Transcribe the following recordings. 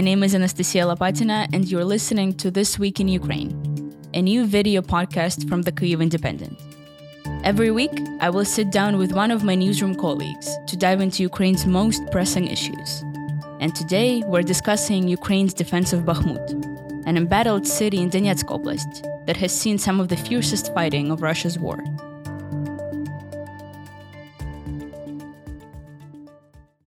My name is Anastasiia Lapatina, and you're listening to This Week in Ukraine, a new video podcast from the Kyiv Independent. Every week, I will sit down with one of my newsroom colleagues to dive into Ukraine's most pressing issues. And today, we're discussing Ukraine's defense of Bakhmut, an embattled city in Donetsk Oblast that has seen some of the fiercest fighting of Russia's war.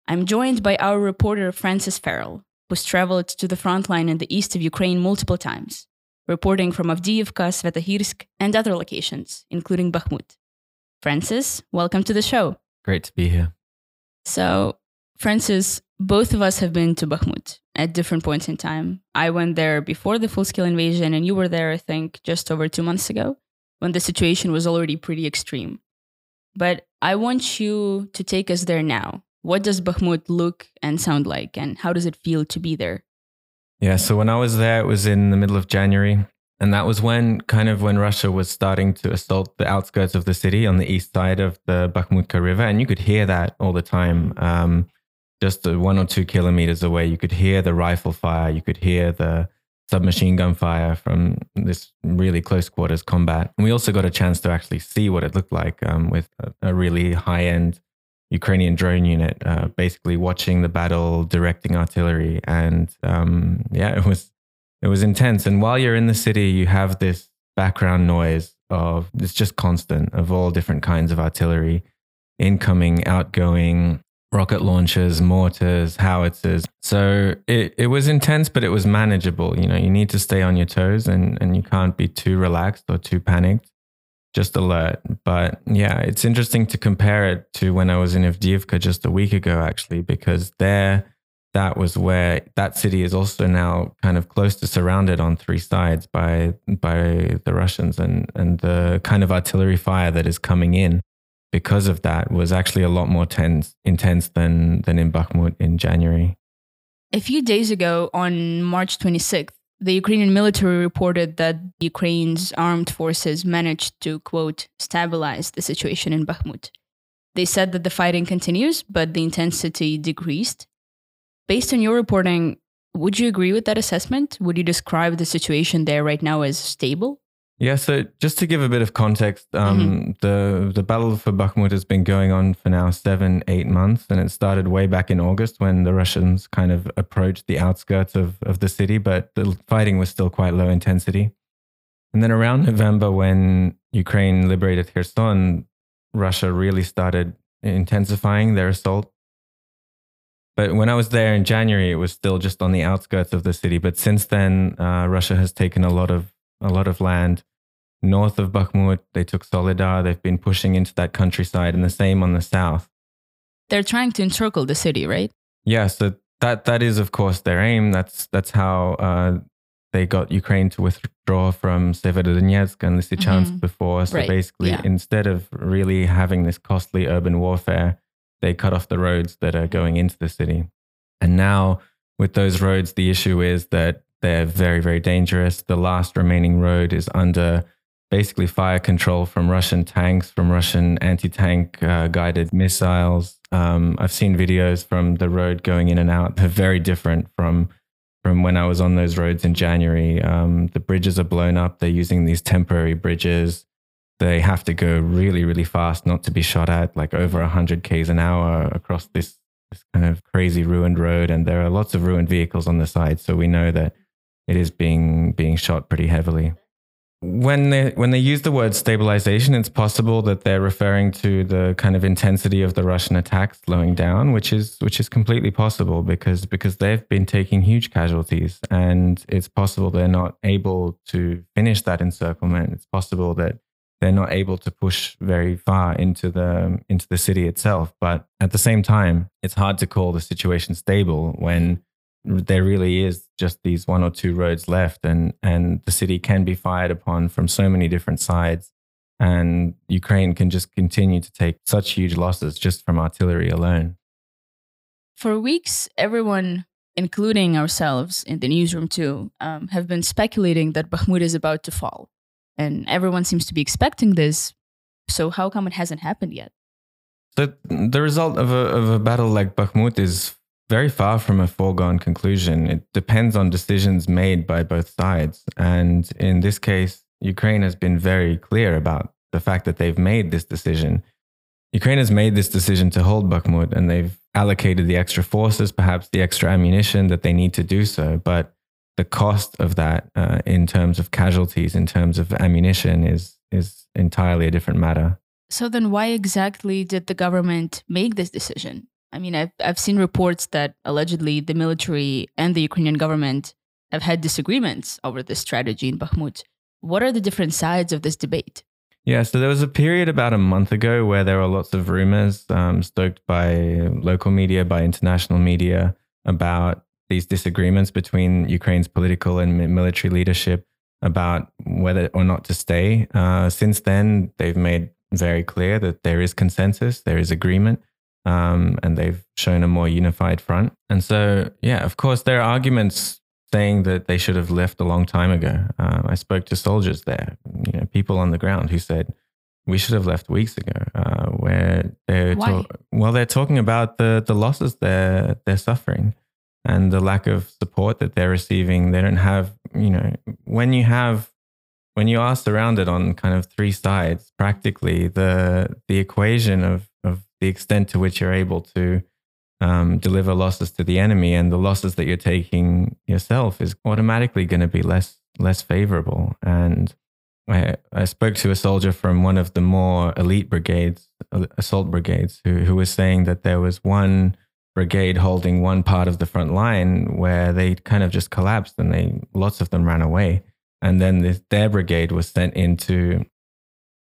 I'm joined by our reporter Francis Farrell, who's traveled to the front line in the east of Ukraine multiple times, reporting from Avdiivka, Sviatohirsk, and other locations, including Bakhmut. Francis, welcome to the show. Great to be here. So, Francis, both of us have been to Bakhmut at different points in time. I went there before the full scale invasion, and you were there, I think, just over two months ago when the situation was already pretty extreme. But I want you to take us there now what does Bakhmut look and sound like, and how does it feel to be there? Yeah, so when I was there, it was in the middle of January. And that was when, kind of, when Russia was starting to assault the outskirts of the city on the east side of the Bakhmutka River. And you could hear that all the time. Um, just one or two kilometers away, you could hear the rifle fire, you could hear the submachine gun fire from this really close quarters combat. And we also got a chance to actually see what it looked like um, with a, a really high end Ukrainian drone unit, uh, basically watching the battle, directing artillery, and um, yeah, it was it was intense. And while you're in the city, you have this background noise of it's just constant of all different kinds of artillery, incoming, outgoing, rocket launchers, mortars, howitzers. So it, it was intense, but it was manageable. You know, you need to stay on your toes and, and you can't be too relaxed or too panicked just alert. But yeah, it's interesting to compare it to when I was in Avdiivka just a week ago, actually, because there, that was where that city is also now kind of close to surrounded on three sides by by the Russians, and and the kind of artillery fire that is coming in because of that was actually a lot more tense, intense than than in Bakhmut in January. A few days ago, on March 26th, the Ukrainian military reported that Ukraine's armed forces managed to, quote, stabilize the situation in Bakhmut. They said that the fighting continues, but the intensity decreased. Based on your reporting, would you agree with that assessment? Would you describe the situation there right now as stable? Yeah, so just to give a bit of context, um, mm-hmm. the the battle for Bakhmut has been going on for now seven, eight months, and it started way back in August when the Russians kind of approached the outskirts of, of the city, but the fighting was still quite low intensity. And then around November, when Ukraine liberated Kherson, Russia really started intensifying their assault. But when I was there in January, it was still just on the outskirts of the city. But since then, uh, Russia has taken a lot of a lot of land north of Bakhmut. They took Soledar. They've been pushing into that countryside, and the same on the south. They're trying to encircle the city, right? Yeah. So that that is, of course, their aim. That's that's how uh, they got Ukraine to withdraw from Severodonetsk and Lysychansk mm-hmm. before. So right. basically, yeah. instead of really having this costly urban warfare, they cut off the roads that are going into the city. And now, with those roads, the issue is that they're very, very dangerous. The last remaining road is under basically fire control from Russian tanks, from Russian anti tank uh, guided missiles. Um, I've seen videos from the road going in and out. They're very different from from when I was on those roads in January. Um, the bridges are blown up. They're using these temporary bridges. They have to go really, really fast not to be shot at, like over 100 k's an hour across this, this kind of crazy ruined road. And there are lots of ruined vehicles on the side. So we know that it is being being shot pretty heavily. When they when they use the word stabilization, it's possible that they're referring to the kind of intensity of the Russian attack slowing down, which is which is completely possible because because they've been taking huge casualties, and it's possible they're not able to finish that encirclement. It's possible that they're not able to push very far into the into the city itself. But at the same time, it's hard to call the situation stable when there really is just these one or two roads left and and the city can be fired upon from so many different sides and Ukraine can just continue to take such huge losses just from artillery alone. For weeks, everyone, including ourselves in the newsroom too, um, have been speculating that Bakhmut is about to fall. And everyone seems to be expecting this. So, how come it hasn't happened yet? So, the result of a, of a battle like Bakhmut is very far from a foregone conclusion. It depends on decisions made by both sides. And in this case, Ukraine has been very clear about the fact that they've made this decision. Ukraine has made this decision to hold Bakhmut and they've allocated the extra forces, perhaps the extra ammunition that they need to do so. But the cost of that uh, in terms of casualties, in terms of ammunition, is, is entirely a different matter. So then, why exactly did the government make this decision? I mean, I've, I've seen reports that allegedly the military and the Ukrainian government have had disagreements over this strategy in Bakhmut. What are the different sides of this debate? Yeah, so there was a period about a month ago where there were lots of rumors um, stoked by local media, by international media about these disagreements between Ukraine's political and military leadership about whether or not to stay. Uh, since then, they've made very clear that there is consensus, there is agreement um, and they've shown a more unified front. And so, yeah, of course, there are arguments saying that they should have left a long time ago. Uh, I spoke to soldiers there, you know, people on the ground who said we should have left weeks ago. Uh, where they're ta- well, they're talking about the the losses they're they're suffering and the lack of support that they're receiving. They don't have, you know, when you have when you are surrounded on kind of three sides, practically the the equation of of the extent to which you're able to um, deliver losses to the enemy and the losses that you're taking yourself is automatically going to be less less favorable. And I, I spoke to a soldier from one of the more elite brigades, assault brigades, who who was saying that there was one brigade holding one part of the front line where they kind of just collapsed and they lots of them ran away and then this, their brigade was sent in to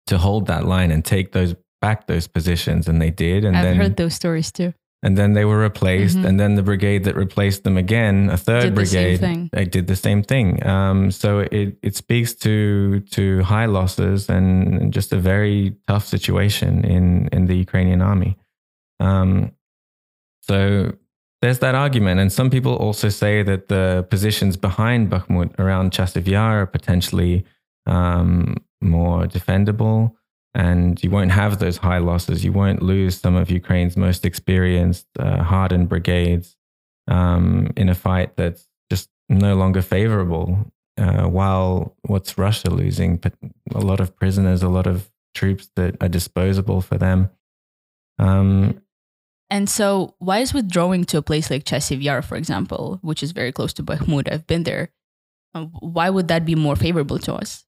to hold that line and take those back those positions, and they did. And I've then, heard those stories too. And then they were replaced, mm-hmm. and then the brigade that replaced them again, a third did brigade, the they did the same thing. Um, so it it speaks to to high losses and just a very tough situation in in the Ukrainian army. Um, so there's that argument. And some people also say that the positions behind Bakhmut around Chasiv Yar are potentially um, more defendable and you won't have those high losses. You won't lose some of Ukraine's most experienced, uh, hardened brigades um, in a fight that's just no longer favorable. Uh, while what's Russia losing? But A lot of prisoners, a lot of troops that are disposable for them. Um, and so, why is withdrawing to a place like Chasiv Yar, for example, which is very close to Bakhmut? I've been there. Uh, why would that be more favorable to us?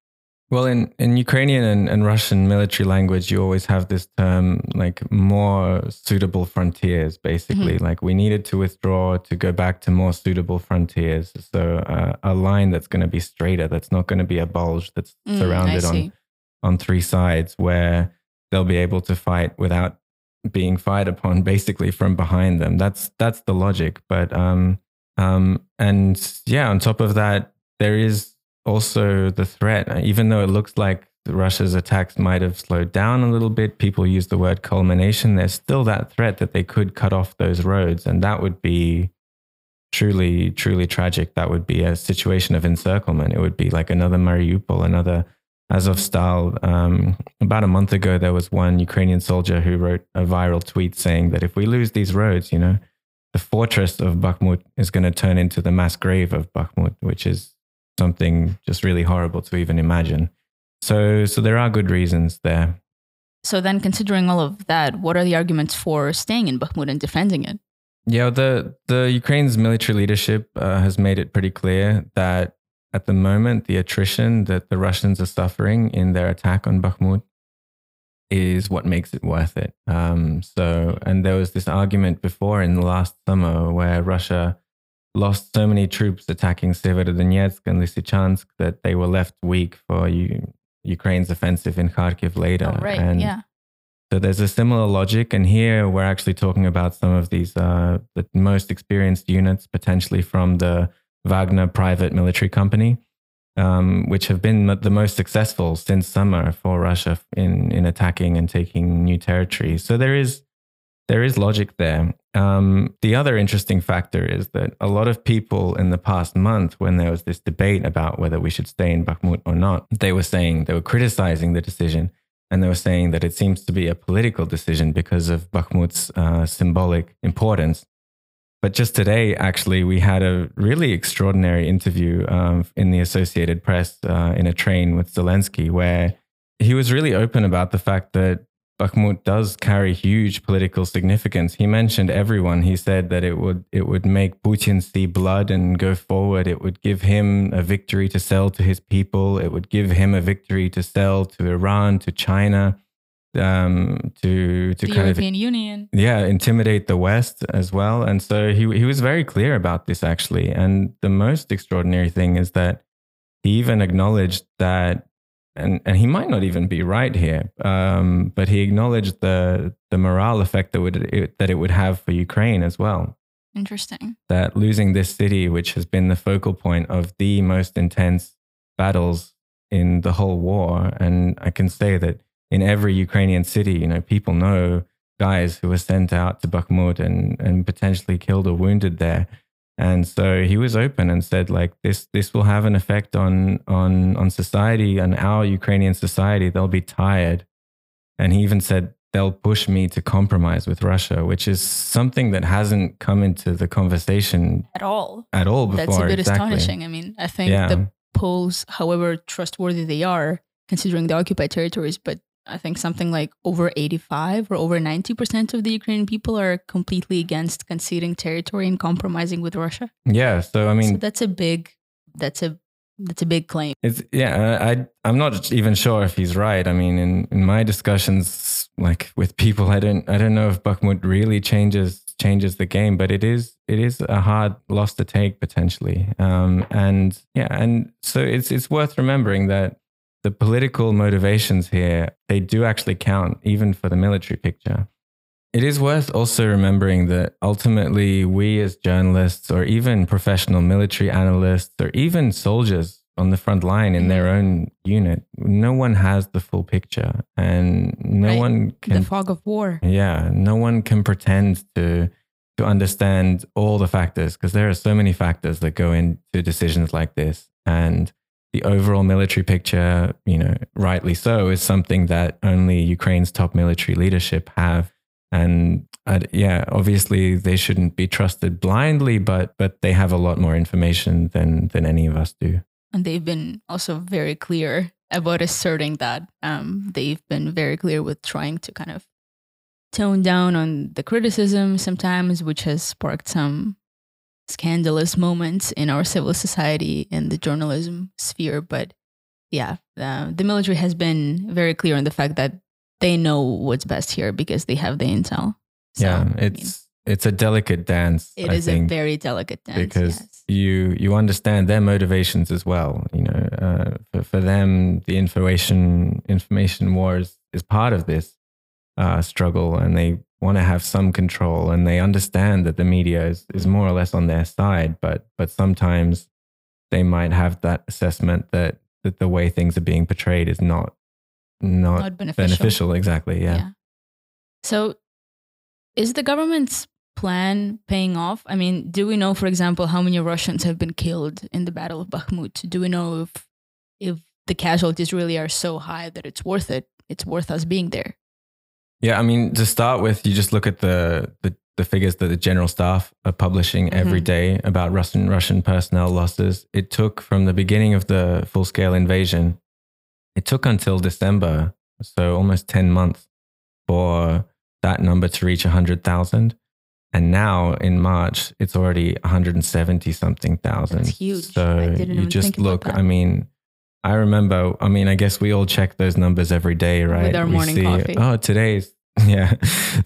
Well, in, in Ukrainian and, and Russian military language, you always have this term like more suitable frontiers, basically. Mm-hmm. Like we needed to withdraw to go back to more suitable frontiers. So uh, a line that's going to be straighter, that's not going to be a bulge that's mm, surrounded on, on three sides where they'll be able to fight without being fired upon basically from behind them. That's that's the logic. But um um and yeah, on top of that, there is also the threat, even though it looks like Russia's attacks might have slowed down a little bit, people use the word culmination. There's still that threat that they could cut off those roads. And that would be truly, truly tragic. That would be a situation of encirclement. It would be like another Mariupol, another Azovstal. Um, about a month ago, there was one Ukrainian soldier who wrote a viral tweet saying that if we lose these roads, you know, the fortress of Bakhmut is going to turn into the mass grave of Bakhmut, which is something just really horrible to even imagine. So, so there are good reasons there. So then, considering all of that, what are the arguments for staying in Bakhmut and defending it? Yeah, the the Ukraine's military leadership uh, has made it pretty clear that at the moment, the attrition that the Russians are suffering in their attack on Bakhmut is what makes it worth it. Um, so, and there was this argument before in the last summer where Russia lost so many troops attacking Severodonetsk and Lysychansk that they were left weak for U- Ukraine's offensive in Kharkiv later. Oh, right, and yeah. So there's a similar logic, and here we're actually talking about some of these uh, the most experienced units, potentially from the Wagner private military company, um, which have been the most successful since summer for Russia in in attacking and taking new territory. So there is there is logic there. Um, the other interesting factor is that a lot of people in the past month, when there was this debate about whether we should stay in Bakhmut or not, they were saying they were criticizing the decision, and they were saying that it seems to be a political decision because of Bakhmut's uh, symbolic importance. but just today, actually, we had a really extraordinary interview um, in the Associated Press uh, in a train with Zelensky, where he was really open about the fact that Bakhmut does carry huge political significance. He mentioned everyone. He said that it would it would make Putin see blood and go forward. It would give him a victory to sell to his people. It would give him a victory to sell to Iran, to China, um, to to the kind European of Union. yeah intimidate the West as well. And so he he was very clear about this actually. And the most extraordinary thing is that he even acknowledged that and and he might not even be right here, um, but he acknowledged the the morale effect that would it, that it would have for Ukraine as well. Interesting. That losing this city, which has been the focal point of the most intense battles in the whole war, and I can say that in every Ukrainian city, you know, people know guys who were sent out to Bakhmut and and potentially killed or wounded there and so he was open and said like this this will have an effect on on on society and our ukrainian society they'll be tired and he even said they'll push me to compromise with russia which is something that hasn't come into the conversation At all. at all before That's a bit exactly. astonishing. I mean, I think Yeah. the polls, however trustworthy they are, considering the occupied territories, but I think something like over 85 or over 90% of the Ukrainian people are completely against conceding territory and compromising with Russia. yeah so i mean so that's a big that's a that's a big claim. It's yeah, I I'm not even sure if he's right. I mean, in in my discussions like with people, I don't I don't know if Bakhmut really changes changes the game, but it is it is a hard loss to take potentially. Um, and yeah, and so it's it's worth remembering that the political motivations here they do actually count, even for the military picture. It is worth also remembering that ultimately we as journalists or even professional military analysts or even soldiers on the front line in their own unit, no one has the full picture and no Right. one can the fog of war. yeah, no one can pretend to to understand all the factors because there are so many factors that go into decisions like this and the overall military picture, you know, rightly so, is something that only Ukraine's top military leadership have. And uh, yeah, obviously they shouldn't be trusted blindly, but but they have a lot more information than than any of us do. And they've been also very clear about asserting that. Um, they've been very clear with trying to kind of tone down on the criticism sometimes, which has sparked some scandalous moments in our civil society and the journalism sphere. But yeah, uh, the military has been very clear on the fact that they know what's best here because they have the intel. So, yeah, I mean, it's it's a delicate dance. it I is a very delicate dance. because yes. you you understand their motivations as well. You know, uh, for, for them, the information information war is, is part of this uh, struggle, and they want to have some control, and they understand that the media is, is more or less on their side, but but sometimes they might have that assessment that that the way things are being portrayed is not not, Not beneficial. beneficial. Exactly. Yeah. So, is the government's plan paying off? I mean, do we know, for example, how many Russians have been killed in the Battle of Bakhmut? Do we know if if the casualties really are so high that it's worth it? It's worth us being there. Yeah, I mean, to start with, you just look at the the, the figures that the general staff are publishing every Mhm. day about Russian Russian personnel losses. It took from the beginning of the full scale invasion, it took until December, so almost ten months, for that number to reach hundred thousand. And now in March, it's already 170 something thousand. That's huge. So you just look. I mean, I remember, I mean, I guess we all check those numbers every day, right? With our we morning coffee. Oh, today's, yeah,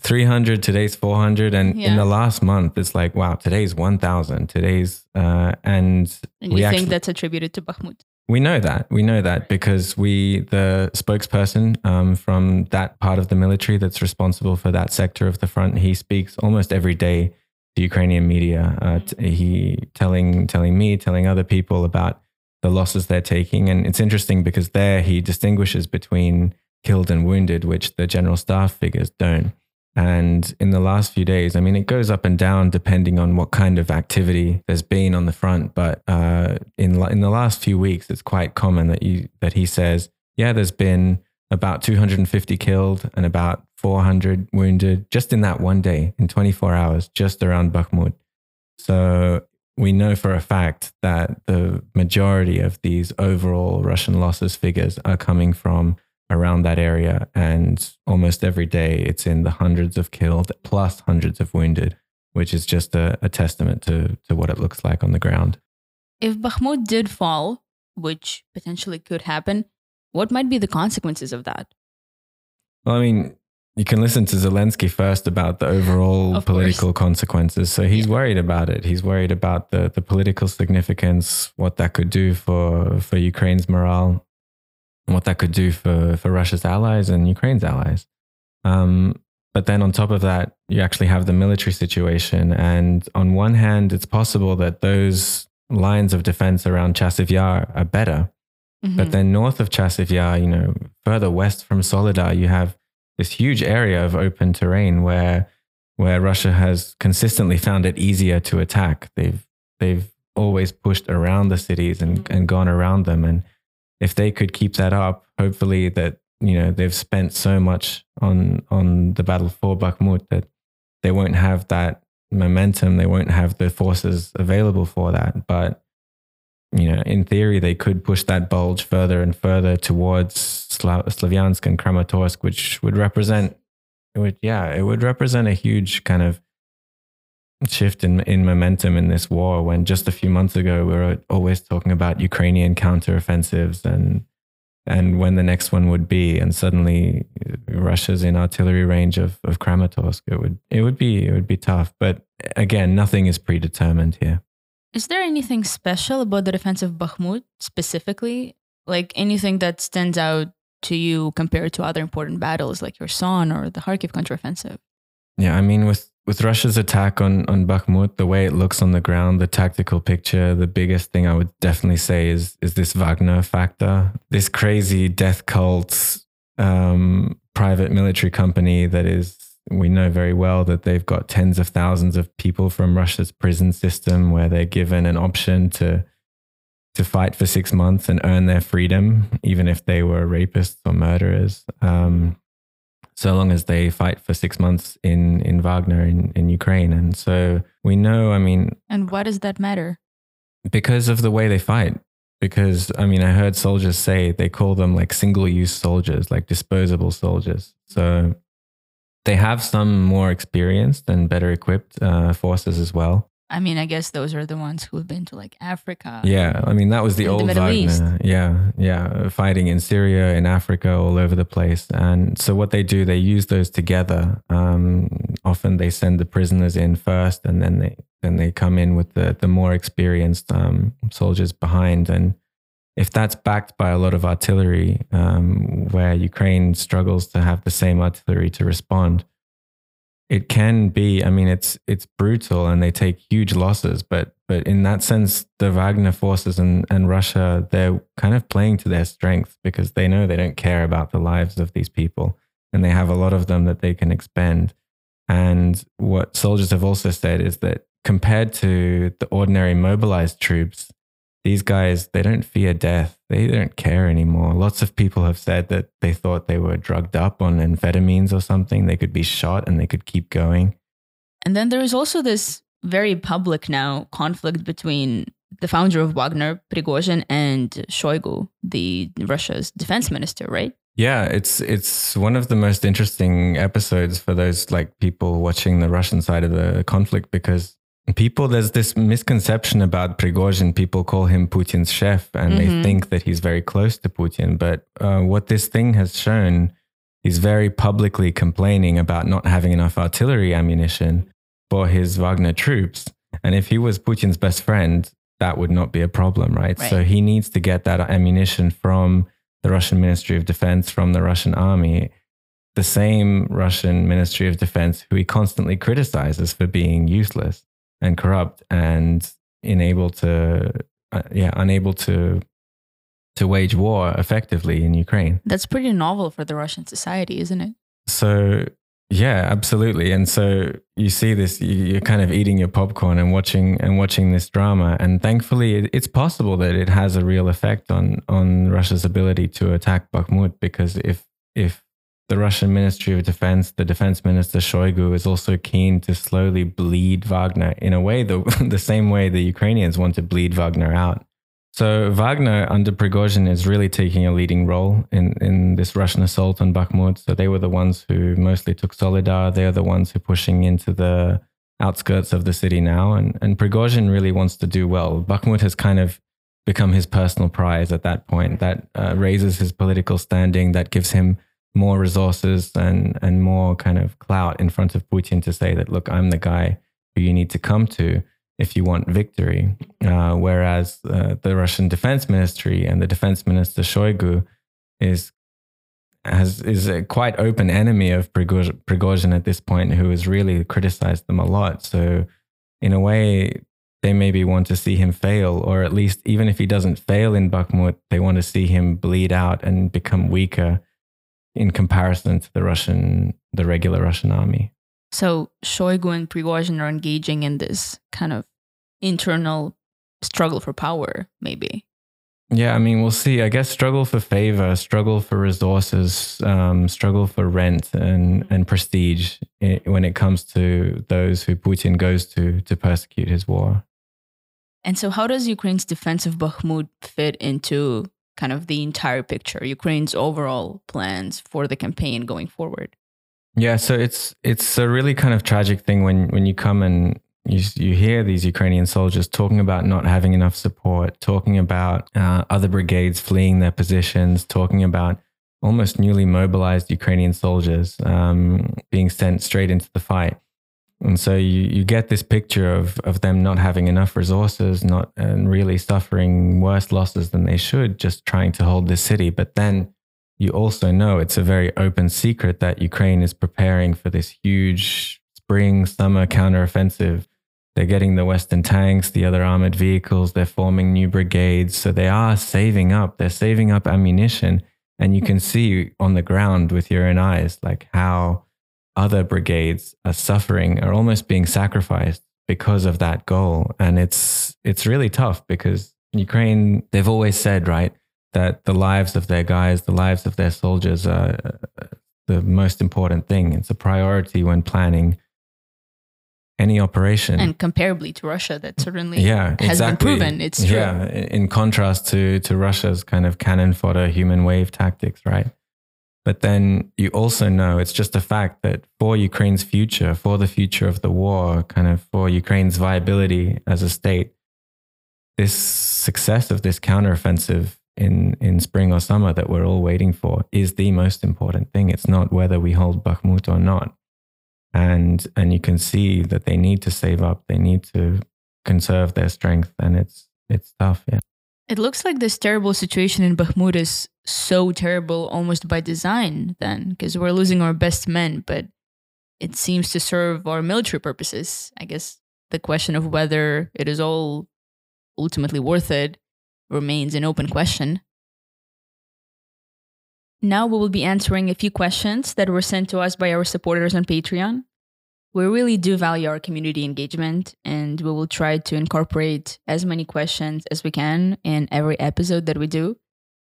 300, today's 400. And in the last month, it's like, wow, today's 1,000. Today's, uh, and And we you actually, think that's attributed to Bakhmut? we know that. We know that because we, the spokesperson um, from that part of the military that's responsible for that sector of the front, he speaks almost every day to Ukrainian media. Uh, t- he telling telling me, telling other people about the losses they're taking, and it's interesting because there he distinguishes between killed and wounded, which the general staff figures don't. And in the last few days, I mean, it goes up and down depending on what kind of activity there's been on the front. But uh, in in the last few weeks, it's quite common that you that he says, yeah, there's been about 250 killed and about 400 wounded just in that one day, in 24 hours, just around Bakhmut. So we know for a fact that the majority of these overall Russian losses figures are coming from around that area. And almost every day it's in the hundreds of killed plus hundreds of wounded, which is just a, a testament to, to what it looks like on the ground. If Bakhmut did fall, which potentially could happen, what might be the consequences of that? Well, I mean, you can listen to Zelensky first about the overall political consequences. So he's worried about it. He's worried about the, the political significance, what that could do for, for Ukraine's morale, and what that could do for, for Russia's allies and Ukraine's allies. Um, but then on top of that, you actually have the military situation. And on one hand, it's possible that those lines of defense around Chasiv Yar are better. But Mhm. then north of Chasiv Yar, you know, further west from Soledar, you have this huge area of open terrain where where Russia has consistently found it easier to attack. They've they've always pushed around the cities and, Mhm. and gone around them. And if they could keep that up, hopefully that, you know, they've spent so much on on the battle for Bakhmut that they won't have that momentum, they won't have the forces available for that. But you know, in theory, they could push that bulge further and further towards Sla- Slavyansk and Kramatorsk, which would represent, it would, yeah, it would represent a huge kind of shift in, in momentum in this war. When just a few months ago, we were always talking about Ukrainian counteroffensives and and when the next one would be, and suddenly uh, Russia's in artillery range of, of Kramatorsk, it would it would be it would be tough. But again, nothing is predetermined here. Is there anything special about the defense of Bakhmut specifically? Like anything that stands out to you compared to other important battles like Kherson or the Kharkiv counteroffensive? Yeah, I mean, with with Russia's attack on on Bakhmut, the way it looks on the ground, the tactical picture, the biggest thing I would definitely say is is this Wagner factor, this crazy death cult, um, private military company that is. We know very well that they've got tens of thousands of people from Russia's prison system, where they're given an option to to fight for six months and earn their freedom, even if they were rapists or murderers. Um, so long as they fight for six months in in Wagner in, in Ukraine. And so we know, I mean, And why does that matter? because of the way they fight. Because I mean, I heard soldiers say they call them like single use soldiers, like disposable soldiers. So they have some more experienced and better equipped uh, forces as well. I mean, I guess those are the ones who've been to like Africa. Yeah, I mean that was the In the old Wagner. East. Yeah, yeah, fighting in Syria, in Africa, all over the place. And so what they do, they use those together. Um, often they send the prisoners in first, and then they then they come in with the the more experienced um, soldiers behind. And if that's backed by a lot of artillery, um, where Ukraine struggles to have the same artillery to respond, it can be i mean it's it's brutal and they take huge losses but but in that sense the wagner forces and and russia they're kind of playing to their strengths because they know they don't care about the lives of these people and they have a lot of them that they can expend. And what soldiers have also said is that compared to the ordinary mobilized troops these guys they don't fear death. They don't care anymore. Lots of people have said that they thought they were drugged up on amphetamines or something. They could be shot and they could keep going. And then there is also this very public now conflict between the founder of Wagner, Prigozhin, and Shoigu, the Russia's defense minister, right? yeah it's it's one of the most interesting episodes for those like people watching the russian side of the conflict because people there's this misconception about Prigozhin. People call him Putin's chef, and Mhm. they think that he's very close to Putin. But uh, what this thing has shown, he's very publicly complaining about not having enough artillery ammunition for his Wagner troops. And if he was Putin's best friend, that would not be a problem, right? Right. So he needs to get that ammunition from the Russian Ministry of Defense, from the Russian army the same Russian Ministry of Defense who he constantly criticizes for being useless and corrupt and unable to, uh, yeah, unable to to wage war effectively in Ukraine. That's pretty novel for the Russian society, isn't it? So yeah, absolutely. And so you see this, you- you're kind of eating your popcorn and watching and watching this drama. And thankfully, it's possible that it has a real effect on on Russia's ability to attack Bakhmut because if if the Russian Ministry of Defense, the Defense Minister Shoigu, is also keen to slowly bleed Wagner in a way, the, the same way the Ukrainians want to bleed Wagner out. So Wagner under Prigozhin is really taking a leading role in, in this Russian assault on Bakhmut. So they were the ones who mostly took Soledar. They are the ones who are pushing into the outskirts of the city now. And, and Prigozhin really wants to do well. Bakhmut has kind of become his personal prize at that point. That uh, raises his political standing. That gives him more resources and, and more kind of clout in front of Putin to say that, look, I'm the guy who you need to come to if you want victory. Uh, whereas uh, the Russian Defense Ministry and the Defense Minister Shoigu is has is a quite open enemy of Prigozhin, at this point, who has really criticized them a lot. So, in a way, they maybe want to see him fail, or at least even if he doesn't fail in Bakhmut, they want to see him bleed out and become weaker in comparison to the Russian, the regular Russian army. So Shoigu and Prigozhin are engaging in this kind of internal struggle for power, maybe. Yeah, I mean, we'll see. I guess struggle for favor, struggle for resources, um, struggle for rent and and prestige when it comes to those who Putin goes to to persecute his war. And so, how does Ukraine's defense of Bakhmut fit into kind of the entire picture, Ukraine's overall plans for the campaign going forward? Yeah, so it's it's a really kind of tragic thing when when you come and you you hear these Ukrainian soldiers talking about not having enough support, talking about uh, other brigades fleeing their positions, talking about almost newly mobilized Ukrainian soldiers um, being sent straight into the fight. And so you, you get this picture of, of them not having enough resources, not and really suffering worse losses than they should, just trying to hold this city. But then you also know it's a very open secret that Ukraine is preparing for this huge spring summer counteroffensive. They're getting the Western tanks, the other armored vehicles, they're forming new brigades. So they are saving up, they're saving up ammunition. And you can see on the ground with your own eyes, like how other brigades are suffering, are almost being sacrificed because of that goal. And it's it's really tough because Ukraine, they've always said, right, that the lives of their guys, the lives of their soldiers are uh, the most important thing. It's a priority when planning any operation. And comparably to Russia, that certainly yeah, has exactly. been proven. It's true. Yeah, in contrast to, to Russia's kind of cannon fodder, human wave tactics, right? But then you also know it's just a fact that for Ukraine's future, for the future of the war, kind of for Ukraine's viability as a state, this success of this counteroffensive in, in spring or summer that we're all waiting for is the most important thing. It's not whether we hold Bakhmut or not. And, and you can see that they need to save up, they need to conserve their strength, and it's, it's tough. Yeah. It looks like this terrible situation in Bakhmut is so terrible almost by design, then, because we're losing our best men, but it seems to serve our military purposes. I guess the question of whether it is all ultimately worth it remains an open question. Now we will be answering a few questions that were sent to us by our supporters on Patreon. We really do value our community engagement, and we will try to incorporate as many questions as we can in every episode that we do.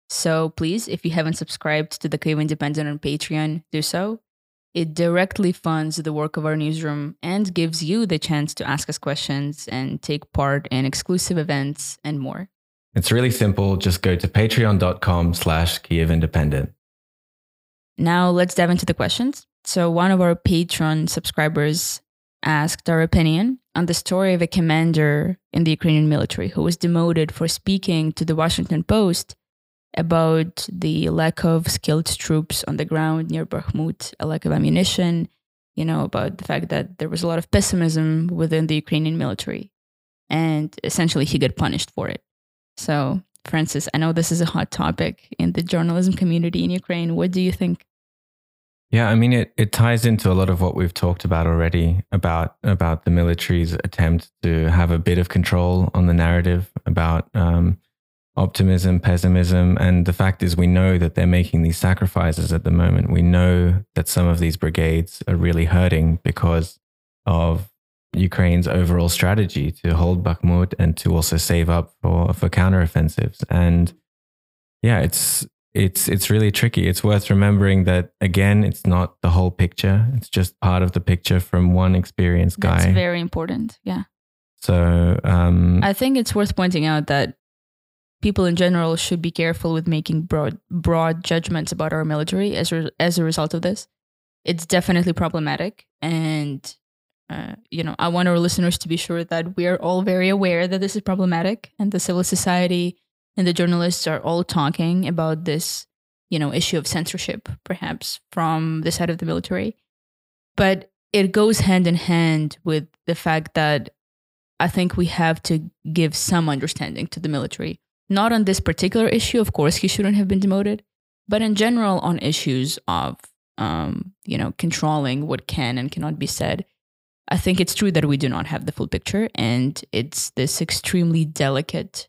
So please, if you haven't subscribed to the Kyiv Independent on Patreon, do so. It directly funds the work of our newsroom and gives you the chance to ask us questions and take part in exclusive events and more. It's really simple. Just go to patreon.com slash Kyiv Independent. Now let's dive into the questions. So, one of our Patreon subscribers asked our opinion on the story of a commander in the Ukrainian military who was demoted for speaking to the Washington Post about the lack of skilled troops on the ground near Bakhmut, a lack of ammunition, you know, about the fact that there was a lot of pessimism within the Ukrainian military. And essentially, he got punished for it. So, Francis, I know this is a hot topic in the journalism community in Ukraine. What do you think? Yeah, I mean it it ties into a lot of what we've talked about already about about the military's attempt to have a bit of control on the narrative about um, optimism, pessimism, and the fact is we know that they're making these sacrifices at the moment. We know that some of these brigades are really hurting because of Ukraine's overall strategy to hold Bakhmut and to also save up for for counteroffensives. And yeah, it's it's it's really tricky. It's worth remembering that again, it's not the whole picture. It's just part of the picture from one experienced guy. That's very important. Yeah. So um, I think it's worth pointing out that people in general should be careful with making broad broad judgments about our military as re- as a result of this. It's definitely problematic, and uh, you know I want our listeners to be sure that we are all very aware that this is problematic, and the civil society and the journalists are all talking about this, you know, issue of censorship, perhaps from the side of the military. But it goes hand in hand with the fact that I think we have to give some understanding to the military. Not on this particular issue, of course, he shouldn't have been demoted, but in general on issues of, um, you know, controlling what can and cannot be said. I think it's true that we do not have the full picture, and it's this extremely delicate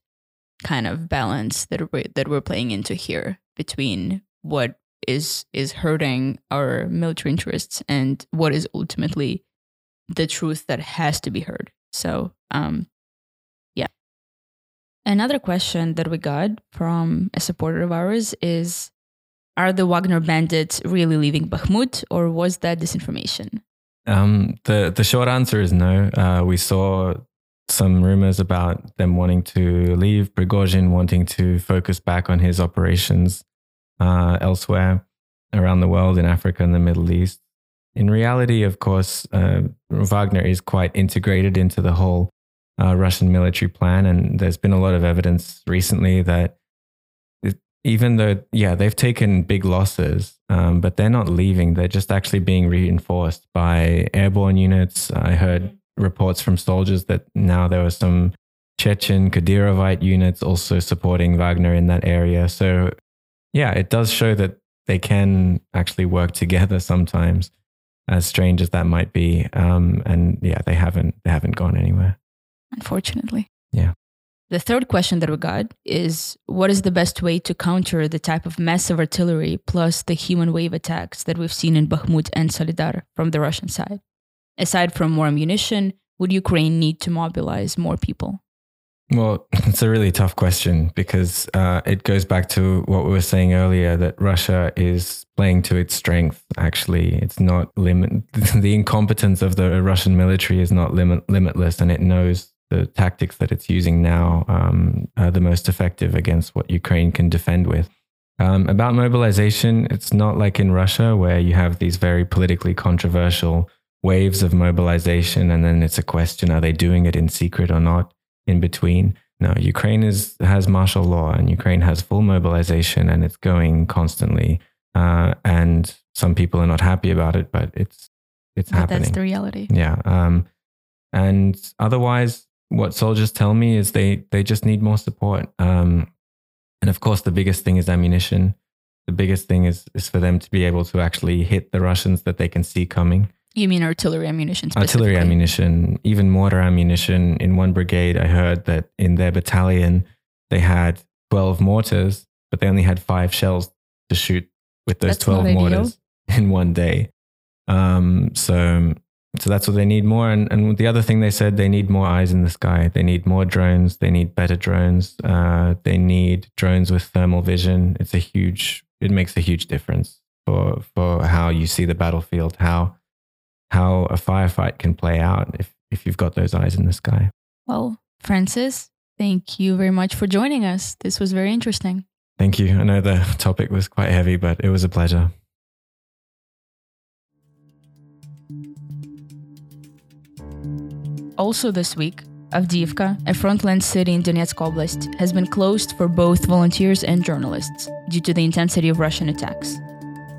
kind of balance that we're, that we're playing into here between what is is hurting our military interests and what is ultimately the truth that has to be heard. So, um, yeah. Another question that we got from a supporter of ours is Are the Wagner bandits really leaving Bakhmut or was that disinformation? Um, the, the short answer is no. Uh, we saw some rumors about them wanting to leave, Prigozhin wanting to focus back on his operations uh, elsewhere around the world in Africa and the Middle East. In reality, of course, uh, Wagner is quite integrated into the whole uh, Russian military plan. And there's been a lot of evidence recently that it, even though, yeah, they've taken big losses, um, but they're not leaving. They're just actually being reinforced by airborne units. I heard reports from soldiers that now there were some Chechen Kadyrovite units also supporting Wagner in that area. So, yeah, it does show that they can actually work together sometimes, as strange as that might be. Um, and yeah, they haven't they haven't gone anywhere. Unfortunately. Yeah. The third question that we got is what is the best way to counter the type of massive artillery plus the human wave attacks that we've seen in Bakhmut and Soledar from the Russian side? Aside from more ammunition, would Ukraine need to mobilize more people? Well, it's a really tough question because uh, it goes back to what we were saying earlier that Russia is playing to its strength. Actually, it's not limit. the incompetence of the Russian military is not limit, limitless, and it knows the tactics that it's using now um, are the most effective against what Ukraine can defend with. Um, about mobilization, it's not like in Russia where you have these very politically controversial waves of mobilization, and then it's a question: are they doing it in secret or not? In between, no. Ukraine is has martial law, and Ukraine has full mobilization, and it's going constantly. Uh, and some people are not happy about it, but it's it's but happening. That's the reality. Yeah. Um, and otherwise, what soldiers tell me is they they just need more support. Um, and of course, the biggest thing is ammunition. The biggest thing is is for them to be able to actually hit the Russians that they can see coming. You mean artillery ammunition? Artillery ammunition, even mortar ammunition. In one brigade, I heard that in their battalion, they had 12 mortars, but they only had five shells to shoot with those That's 12 not mortars in one day. Um, so, so that's what they need more. And, and the other thing they said, they need more eyes in the sky. They need more drones. They need better drones. Uh, they need drones with thermal vision. It's a huge, it makes a huge difference for, for how you see the battlefield, how how a firefight can play out if, if you've got those eyes in the sky. Well, Francis, thank you very much for joining us. This was very interesting. Thank you. I know the topic was quite heavy, but it was a pleasure. Also, this week, Avdiivka, a frontline city in Donetsk Oblast, has been closed for both volunteers and journalists due to the intensity of Russian attacks.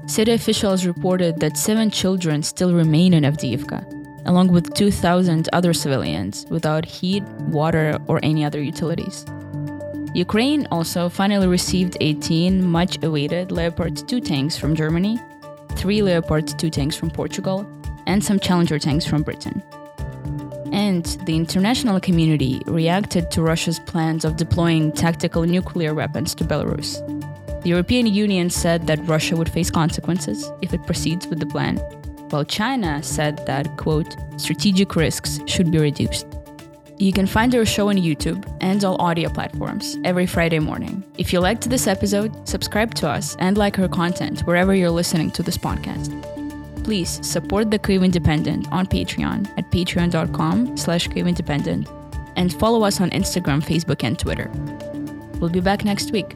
City officials reported that seven children still remain in Avdiivka, along with 2,000 other civilians without heat, water, or any other utilities. Ukraine also finally received 18 much awaited Leopard 2 tanks from Germany, three Leopard 2 tanks from Portugal, and some Challenger tanks from Britain. And the international community reacted to Russia's plans of deploying tactical nuclear weapons to Belarus. The European Union said that Russia would face consequences if it proceeds with the plan, while China said that, quote, strategic risks should be reduced. You can find our show on YouTube and all audio platforms every Friday morning. If you liked this episode, subscribe to us and like our content wherever you're listening to this podcast. Please support the Kyiv Independent on Patreon at patreon.com slash Independent and follow us on Instagram, Facebook, and Twitter. We'll be back next week.